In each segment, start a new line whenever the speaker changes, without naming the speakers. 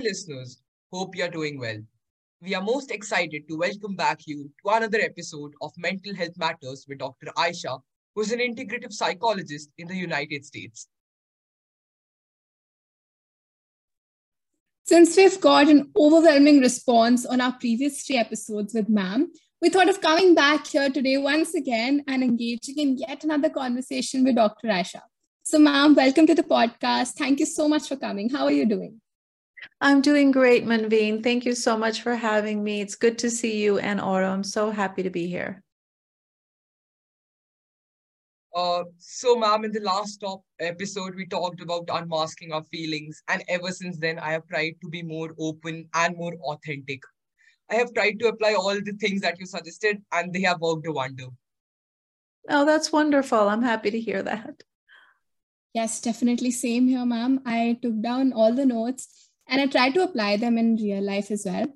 listeners, hope you are doing well. We are most excited to welcome back you to another episode of Mental Health Matters with Dr. Ayesha, who is an integrative psychologist in the United States.
Since we've got an overwhelming response on our previous three episodes with ma'am, we thought of coming back here today once again and engaging in yet another conversation with Dr. Ayesha. So, ma'am, welcome to the podcast. Thank you so much for coming. How are you doing?
I'm doing great, Manveen. Thank you so much for having me. It's good to see you and Oro. I'm so happy to be here.
Uh, so, ma'am, in the last top episode, we talked about unmasking our feelings, and ever since then, I have tried to be more open and more authentic. I have tried to apply all the things that you suggested, and they have worked a wonder.
Oh, that's wonderful. I'm happy to hear that.
Yes, definitely. Same here, ma'am. I took down all the notes and I try to apply them in real life as well.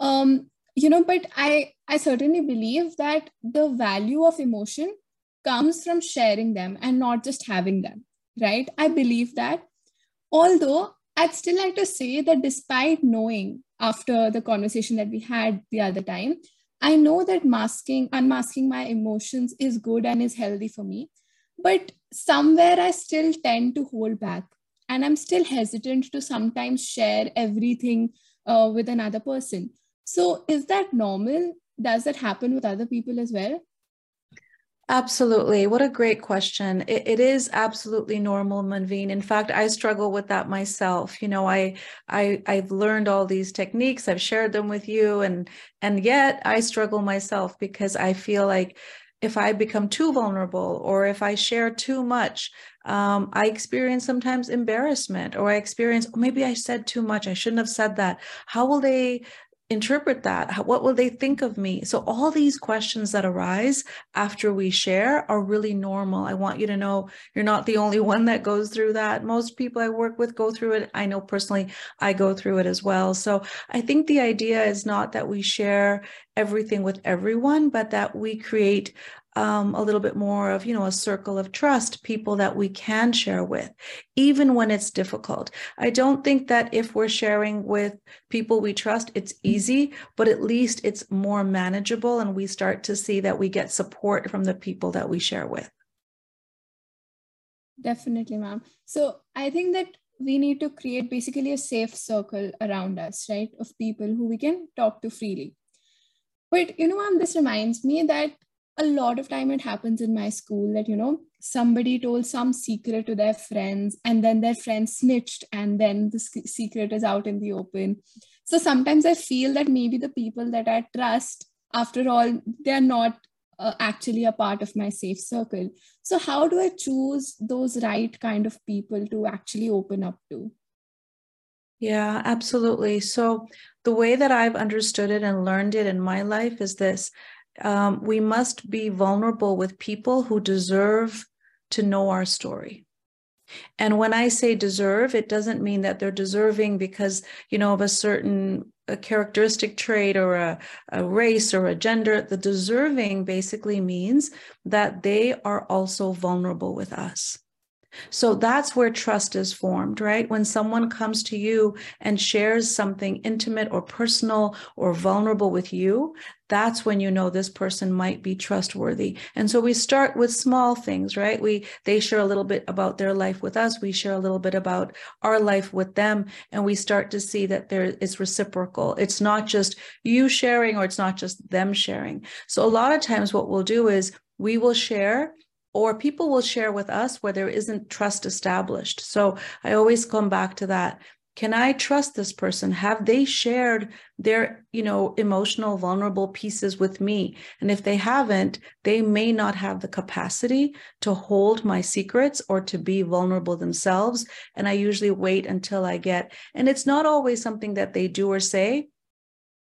Um, you know, but I I certainly believe that the value of emotion comes from sharing them and not just having them, right? I believe that. Although I'd still like to say that despite knowing after the conversation that we had the other time, I know that masking, unmasking my emotions is good and is healthy for me. But somewhere I still tend to hold back and i'm still hesitant to sometimes share everything uh, with another person so is that normal does that happen with other people as well
Absolutely. What a great question. It, it is absolutely normal, Manveen. In fact, I struggle with that myself. You know, I, I, I've learned all these techniques. I've shared them with you, and and yet I struggle myself because I feel like if I become too vulnerable or if I share too much, um, I experience sometimes embarrassment or I experience, oh, maybe I said too much. I shouldn't have said that. How will they interpret that? How, what will they think of me? So, all these questions that arise after we share are really normal. I want you to know you're not the only one that goes through that. Most people I work with go through it. I know personally I go through it as well. So, I think the idea is not that we share everything with everyone, but that we create um, a little bit more of you know a circle of trust people that we can share with even when it's difficult. I don't think that if we're sharing with people we trust it's easy but at least it's more manageable and we start to see that we get support from the people that we share with.
Definitely ma'am. So i think that we need to create basically a safe circle around us right of people who we can talk to freely. But you know ma'am this reminds me that a lot of time it happens in my school that you know somebody told some secret to their friends and then their friends snitched and then the secret is out in the open. So sometimes i feel that maybe the people that i trust after all they're not uh, actually a part of my safe circle. So how do i choose those right kind of people to actually open up to?
Yeah absolutely. So the way that i've understood it and learned it in my life is this um, we must be vulnerable with people who deserve to know our story. And when I say deserve, it doesn't mean that they're deserving because, you know, of a certain a characteristic trait or a, a race or a gender. The deserving basically means that they are also vulnerable with us. So that's where trust is formed, right? When someone comes to you and shares something intimate or personal or vulnerable with you, that's when you know this person might be trustworthy. And so we start with small things, right? We they share a little bit about their life with us, we share a little bit about our life with them, and we start to see that there is reciprocal. It's not just you sharing or it's not just them sharing. So a lot of times what we'll do is we will share or people will share with us where there isn't trust established. So I always come back to that. Can I trust this person? Have they shared their, you know, emotional, vulnerable pieces with me? And if they haven't, they may not have the capacity to hold my secrets or to be vulnerable themselves. And I usually wait until I get, and it's not always something that they do or say,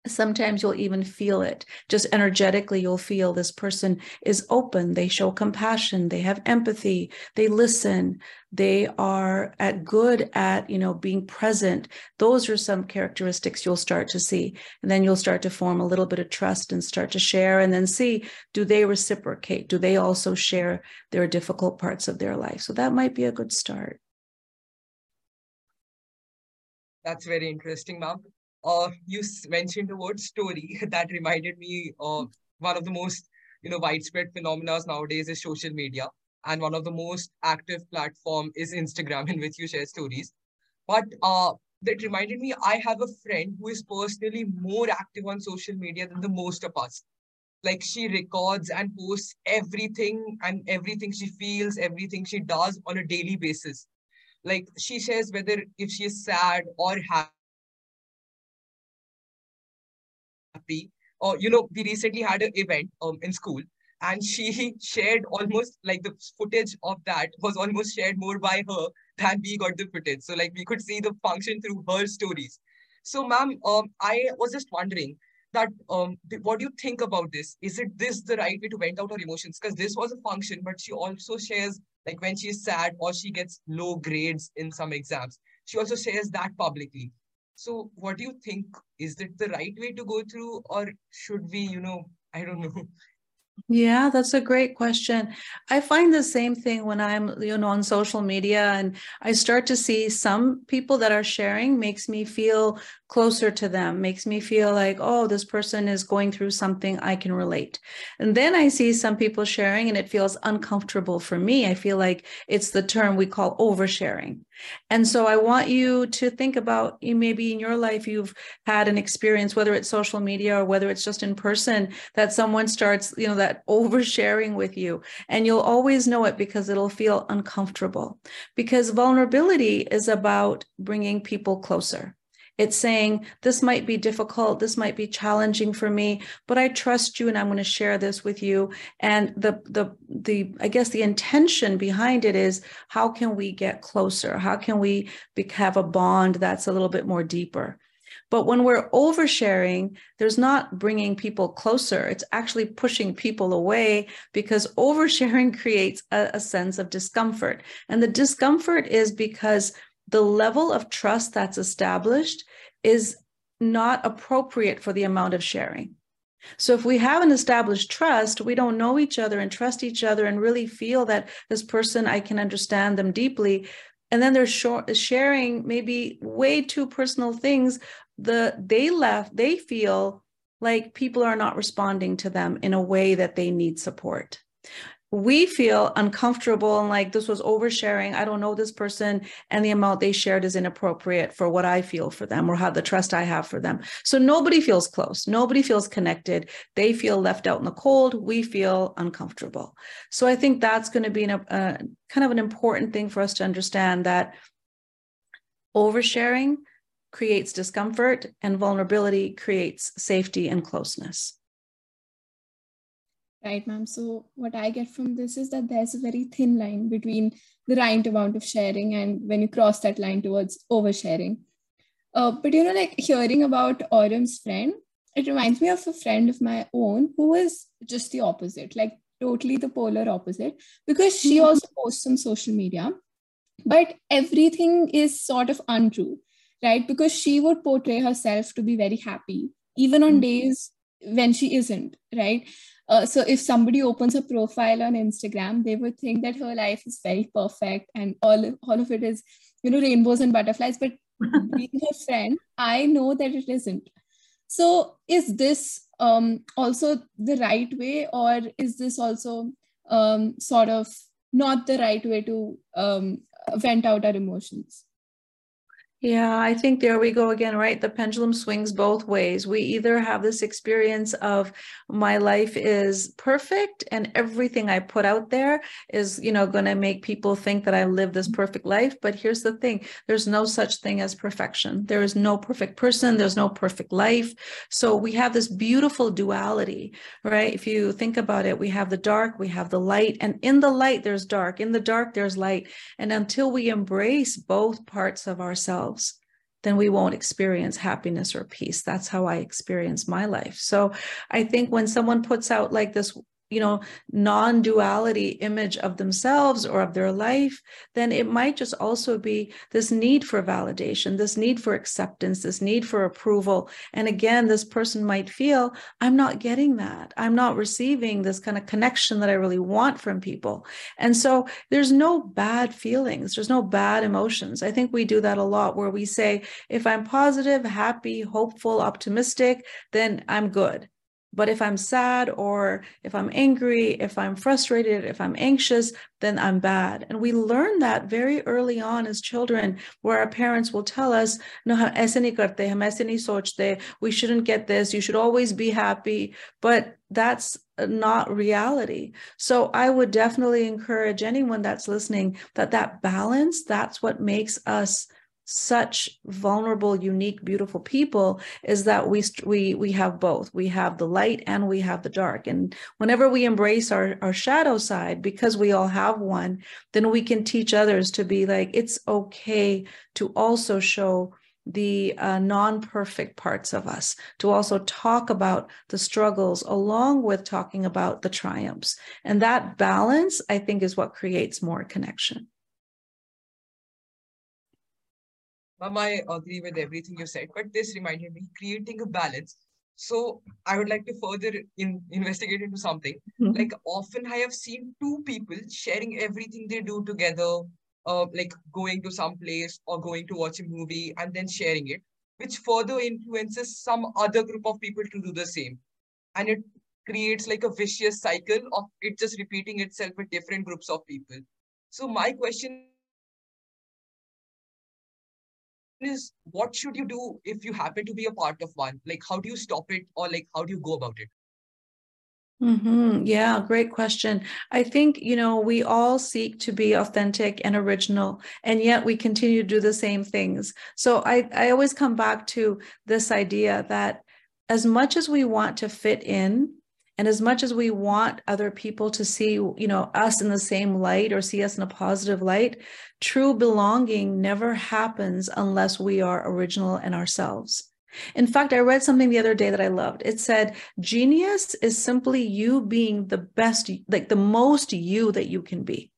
Sometimes you'll even feel it. Just energetically, you'll feel this person is open. They show compassion. They have empathy. They listen. They are at good at, you know, being present. Those are some characteristics you'll start to see. And then you'll start to form a little bit of trust and start to share and then see, do they reciprocate? Do they also share their difficult parts of their life? So that might be a good start.
That's very interesting, ma'am. Uh, you mentioned the word story. that reminded me of one of the most, you know, widespread phenomena nowadays is social media. And one of the most active platform is Instagram in which you share stories. But uh, that reminded me, I have a friend who is personally more active on social media than the most of us. Like she records and posts everything and everything she feels, everything she does on a daily basis. Like she shares whether if she is sad or happy. Or, you know, we recently had an event um, in school and she shared almost like the footage of that was almost shared more by her than we got the footage. So like we could see the function through her stories. So ma'am, um, I was just wondering that um, what do you think about this? Is it this the right way to vent out her emotions? Because this was a function, but she also shares like when she's sad or she gets low grades in some exams. She also shares that publicly. So what do you think? Is it the right way to go through or should we, you know, I don't know,
Yeah, that's a great question. I find the same thing when I'm, you know, on social media and I start to see some people that are sharing makes me feel closer to them, makes me feel like, oh, this person is going through something I can relate. And then I see some people sharing and it feels uncomfortable for me. I feel like it's the term we call oversharing. And so I want you to think about eh, maybe in your life you've had an experience, whether it's social media or whether it's just in person, that someone starts, you know, that oversharing with you. And you'll always know it because it'll feel uncomfortable. Because vulnerability is about bringing people closer. It's saying, this might be difficult, this might be challenging for me, but I trust you and I'm going to share this with you. And the the the I guess the intention behind it is how can we get closer? How can we be, have a bond that's a little bit more deeper? But when we're oversharing, there's not bringing people closer. It's actually pushing people away because oversharing creates a, a sense of discomfort. And the discomfort is because the level of trust that's established is not appropriate for the amount of sharing. So if we have an established trust, we don't know each other and trust each other and really feel that this person, I can understand them deeply. And then they're sharing maybe way too personal things. The they left, they feel like people are not responding to them in a way that they need support we feel uncomfortable and like this was oversharing. I don't know this person, and the amount they shared is inappropriate for what I feel for them or how the trust I have for them. So nobody feels close. Nobody feels connected. They feel left out in the cold. We feel uncomfortable. So I think that's going to be a, a uh, kind of an important thing for us to understand that oversharing creates discomfort and vulnerability creates safety and closeness.
Right, ma'am. So what I get from this is that there's a very thin line between the right amount of sharing and when you cross that line towards oversharing. Uh, but you know, like hearing about Aurum's friend, it reminds me of a friend of my own who is just the opposite, like totally the polar opposite, because she mm-hmm. also posts on social media, but everything is sort of untrue, right? Because she would portray herself to be very happy, even on mm-hmm. days when she isn't, right? Uh, so if somebody opens a profile on Instagram, they would think that her life is very perfect and all, all of it is, you know, rainbows and butterflies. But being her friend, I know that it isn't. So is this um, also the right way, or is this also um, sort of not the right way to um, vent out our emotions?
Yeah, I think there we go again, right? The pendulum swings both ways. We either have this experience of my life is perfect and everything I put out there is, you know, going to make people think that I live this perfect life. But here's the thing there's no such thing as perfection. There is no perfect person, there's no perfect life. So we have this beautiful duality, right? If you think about it, we have the dark, we have the light, and in the light, there's dark. In the dark, there's light. And until we embrace both parts of ourselves, ourselves, then we won't experience happiness or peace. That's how I experience my life. So I think when someone puts out like this, you know non-duality image of themselves or of their life then it might just also be this need for validation this need for acceptance this need for approval. And again this person might feel i'm not getting that. I'm not receiving this kind of connection that i really want from people. And so there's no bad feelings. There's no bad emotions. I think we do that a lot where we say if i'm positive happy hopeful optimistic then i'm good but if I'm sad or if I'm angry, if I'm frustrated, if I'm anxious, then I'm bad. And we learn that very early on as children, where our parents will tell us, no, nahi karte, sochte, we shouldn't get this, you should always be happy. But that's uh, not reality. So I would definitely encourage anyone that's listening that that balance, that's what makes us such vulnerable unique beautiful people is that we we we have both. We have the light and we have the dark. And whenever we embrace our our shadow side because we all have one then we can teach others to be like it's okay to also show the uh, non-perfect parts of us to also talk about the struggles along with talking about the triumphs. And that balance i think is what creates more connection
I agree with everything you said, but this reminded me creating a balance. So I would like to further in, investigate into something. Mm-hmm. Like often I have seen two people sharing everything they do together, uh, like going to some place or going to watch a movie and then sharing it, which further influences some other group of people to do the same. And it creates like a vicious cycle of it just repeating itself with different groups of people. So my question is what should you do if you happen to be a part of one? Like, how do you stop it or like, how do you go about it?
Mm-hmm. Yeah, great question. I think, you know, we all seek to be authentic and original, and yet we continue to do the same things. So I, I always come back to this idea that as much as we want to fit in, and as much as we want other people to see, you know, us in the same light or see us in a positive light, true belonging never happens unless we are original in ourselves. In fact, I read something the other day that I loved. It said, genius is simply you being the best, like the most you that you can be.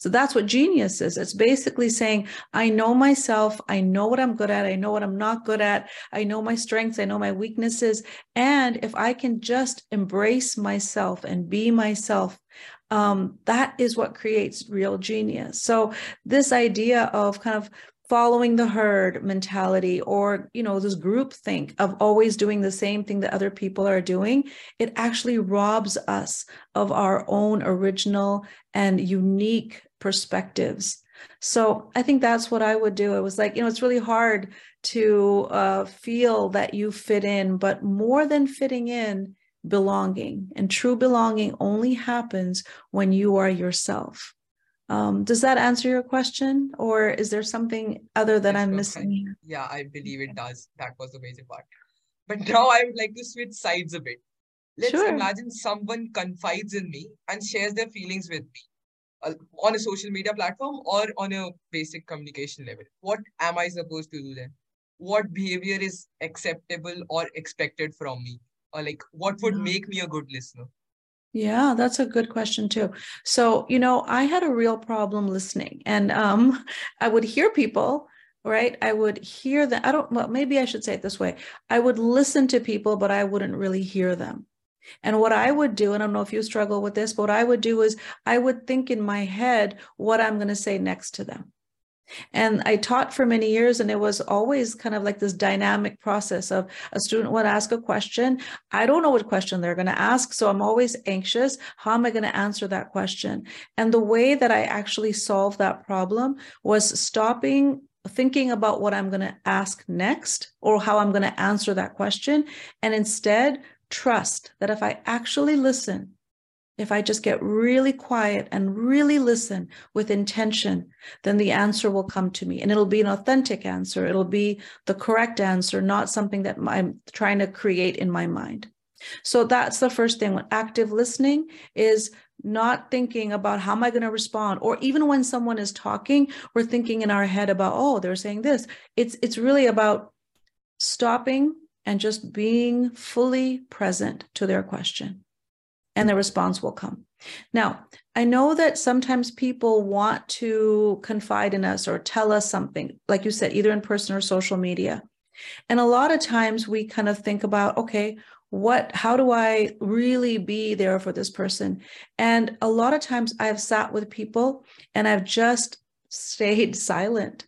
So that's what genius is. It's basically saying, I know myself. I know what I'm good at. I know what I'm not good at. I know my strengths. I know my weaknesses. And if I can just embrace myself and be myself, um, that is what creates real genius. So this idea of kind of following the herd mentality or you know this group think of always doing the same thing that other people are doing it actually robs us of our own original and unique perspectives so i think that's what i would do it was like you know it's really hard to uh, feel that you fit in but more than fitting in belonging and true belonging only happens when you are yourself um, does that answer your question, or is there something other that yes, I'm missing?
Yeah, I believe it does. That was the major part. But now I would like to switch sides a bit. Let's sure. imagine someone confides in me and shares their feelings with me on a social media platform or on a basic communication level. What am I supposed to do then? What behavior is acceptable or expected from me? Or like, what would make me a good listener?
Yeah, that's a good question too. So, you know, I had a real problem listening and um I would hear people, right? I would hear that I don't well, maybe I should say it this way. I would listen to people, but I wouldn't really hear them. And what I would do, and I don't know if you struggle with this, but what I would do is I would think in my head what I'm going to say next to them. And I taught for many years, and it was always kind of like this dynamic process of a student would ask a question. I don't know what question they're going to ask. So I'm always anxious. How am I going to answer that question? And the way that I actually solved that problem was stopping thinking about what I'm going to ask next or how I'm going to answer that question. And instead, trust that if I actually listen if I just get really quiet and really listen with intention, then the answer will come to me and it'll be an authentic answer. It'll be the correct answer, not something that I'm trying to create in my mind. So that's the first thing. When active listening is not thinking about how am I going to respond, or even when someone is talking, we're thinking in our head about, oh, they're saying this. It's it's really about stopping and just being fully present to their question. and the response will come. Now, I know that sometimes people want to confide in us or tell us something, like you said, either in person or social media. And a lot of times we kind of think about, okay, what, how do I really be there for this person? And a lot of times I've sat with people and I've just stayed silent,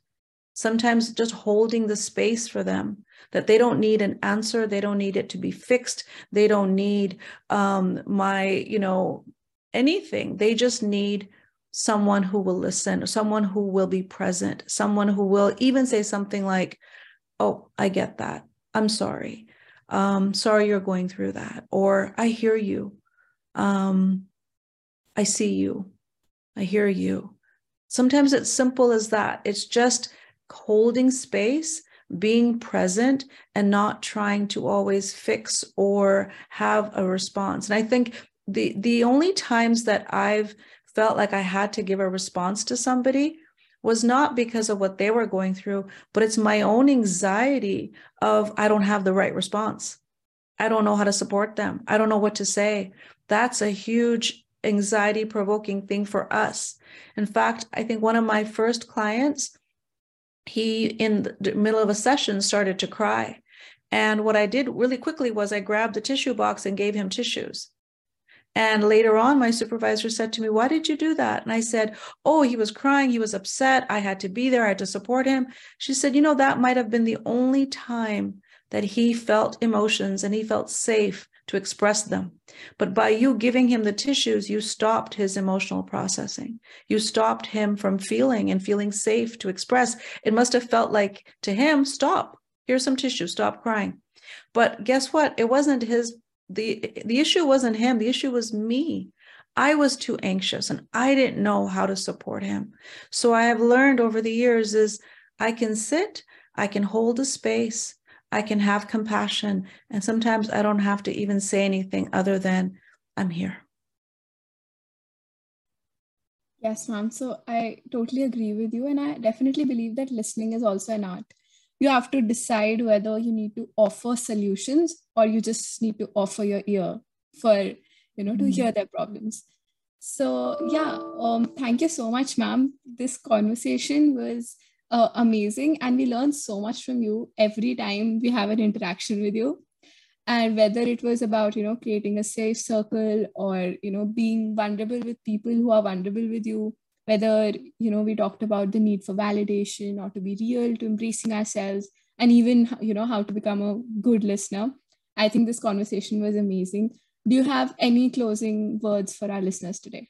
sometimes just holding the space for them that they don't need an answer they don't need it to be fixed they don't need um, my you know anything. They just need someone who will listen someone who will be present someone who will even say something like oh i get that. I'm sorry. Um, sorry you're going through that or i hear you. Um, i see you. I hear you. Sometimes it's simple as that. It's just holding space being present and not trying to always fix or have a response. And I think the the only times that I've felt like I had to give a response to somebody was not because of what they were going through, but it's my own anxiety of I don't have the right response. I don't know how to support them. I don't know what to say. That's a huge anxiety provoking thing for us. In fact, I think one of my first clients he in the middle of a session started to cry. And what i did really quickly was i grabbed the tissue box and gave him tissues. And later on my supervisor said to me why did you do that? And i said oh he was crying. He was upset. I had to be there. I had to support him. She said you know that might have been the only time that he felt emotions and he felt safe to express them. But by you giving him the tissues, you stopped his emotional processing. You stopped him from feeling and feeling safe to express. It must have felt like to him, stop. Here's some tissue, stop crying. But guess what? It wasn't his the the issue wasn't him, the issue was me. I was too anxious and I didn't know how to support him. So I have learned over the years is I can sit, I can hold a space, I can have compassion. And sometimes I don't have to even say anything other than, I'm here.
Yes, ma'am. So I totally agree with you. And I definitely believe that listening is also an art. You have to decide whether you need to offer solutions or you just need to offer your ear for, you know, to mm. hear their problems. So yeah, um, thank you so much, ma'am. This conversation was uh, amazing. And we learn so much from you every time we have an interaction with you. And whether it was about you know creating a safe circle or you know being vulnerable with people who are vulnerable with you whether you know we talked about the need for validation or to be real to embracing ourselves and even you know how to become a good listener. I think this conversation was amazing. Do you have any closing words for our listeners today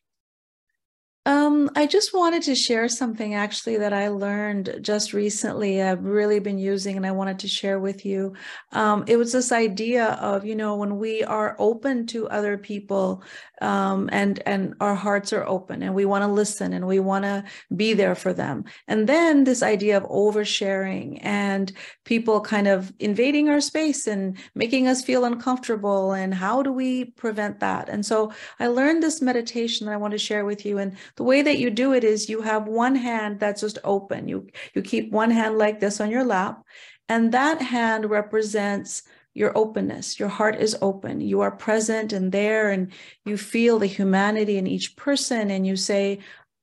um, I just wanted to share something actually that I learned just recently. I've really been using and I wanted to share with you. Um, it was this idea of, you know, when we are open to other people um, and and our hearts are open and we want to listen and we want to be there for them. And then this idea of oversharing and people kind of invading our space and making us feel uncomfortable. And how do we prevent that? And so I learned this meditation that I want to share with you. And the way that you do it is you have one hand that's just open. You you keep one hand like this on your lap, and that hand represents your openness. Your heart is open. You are present and there, and you feel the humanity in each person, and you say,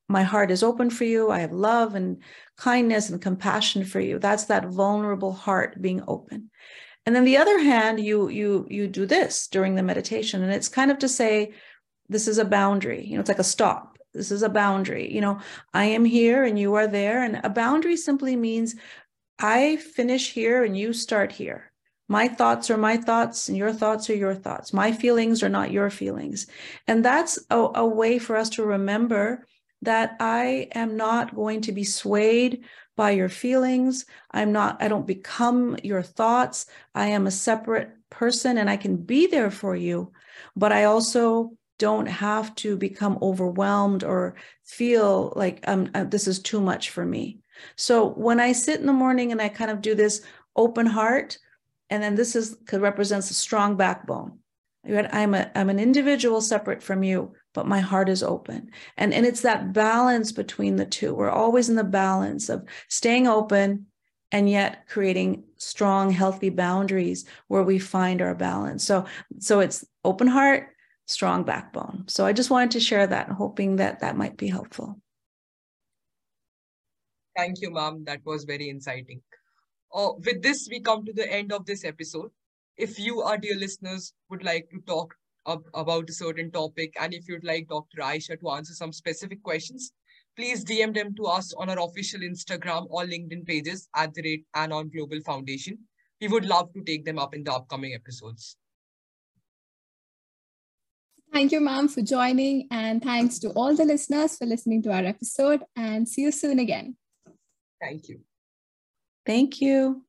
My heart is open for you. I have love and kindness and compassion for you. That's that vulnerable heart being open. And then the other hand, you you you do this during the meditation, and it's kind of to say, this is a boundary. You know, it's like a stop. This is a boundary. You know, I am here and you are there. And a boundary simply means I finish here and you start here. My thoughts are my thoughts and your thoughts are your thoughts. My feelings are not your feelings. And that's a, a way for us to remember that I am not going to be swayed by your feelings. I'm not, I don't become your thoughts. I am a separate person and I can be there for you. But I also don't have to become overwhelmed or feel like um, uh, this is too much for me. So when I sit in the morning and I kind of do this open heart, and then this is represents a strong backbone. I'm a I'm an individual separate from you, but my heart is open. And and it's that balance between the two. We're always in the balance of staying open and yet creating strong healthy boundaries where we find our balance. So so it's open heart, strong backbone. So I just wanted to share that, hoping that that might be helpful.
Thank you, ma'am. That was very inciting. Uh, with this, we come to the end of this episode. If you, our dear listeners, would like to talk up about a certain topic, and if you'd like Dr. Ayesha to answer some specific questions, please DM them to us on our official Instagram or LinkedIn pages at the rate Anon Global Foundation. We would love to take them up in the upcoming episodes.
Thank you, ma'am, for joining. And thanks to all the listeners for listening to our episode. And see you soon again.
Thank you.
Thank you.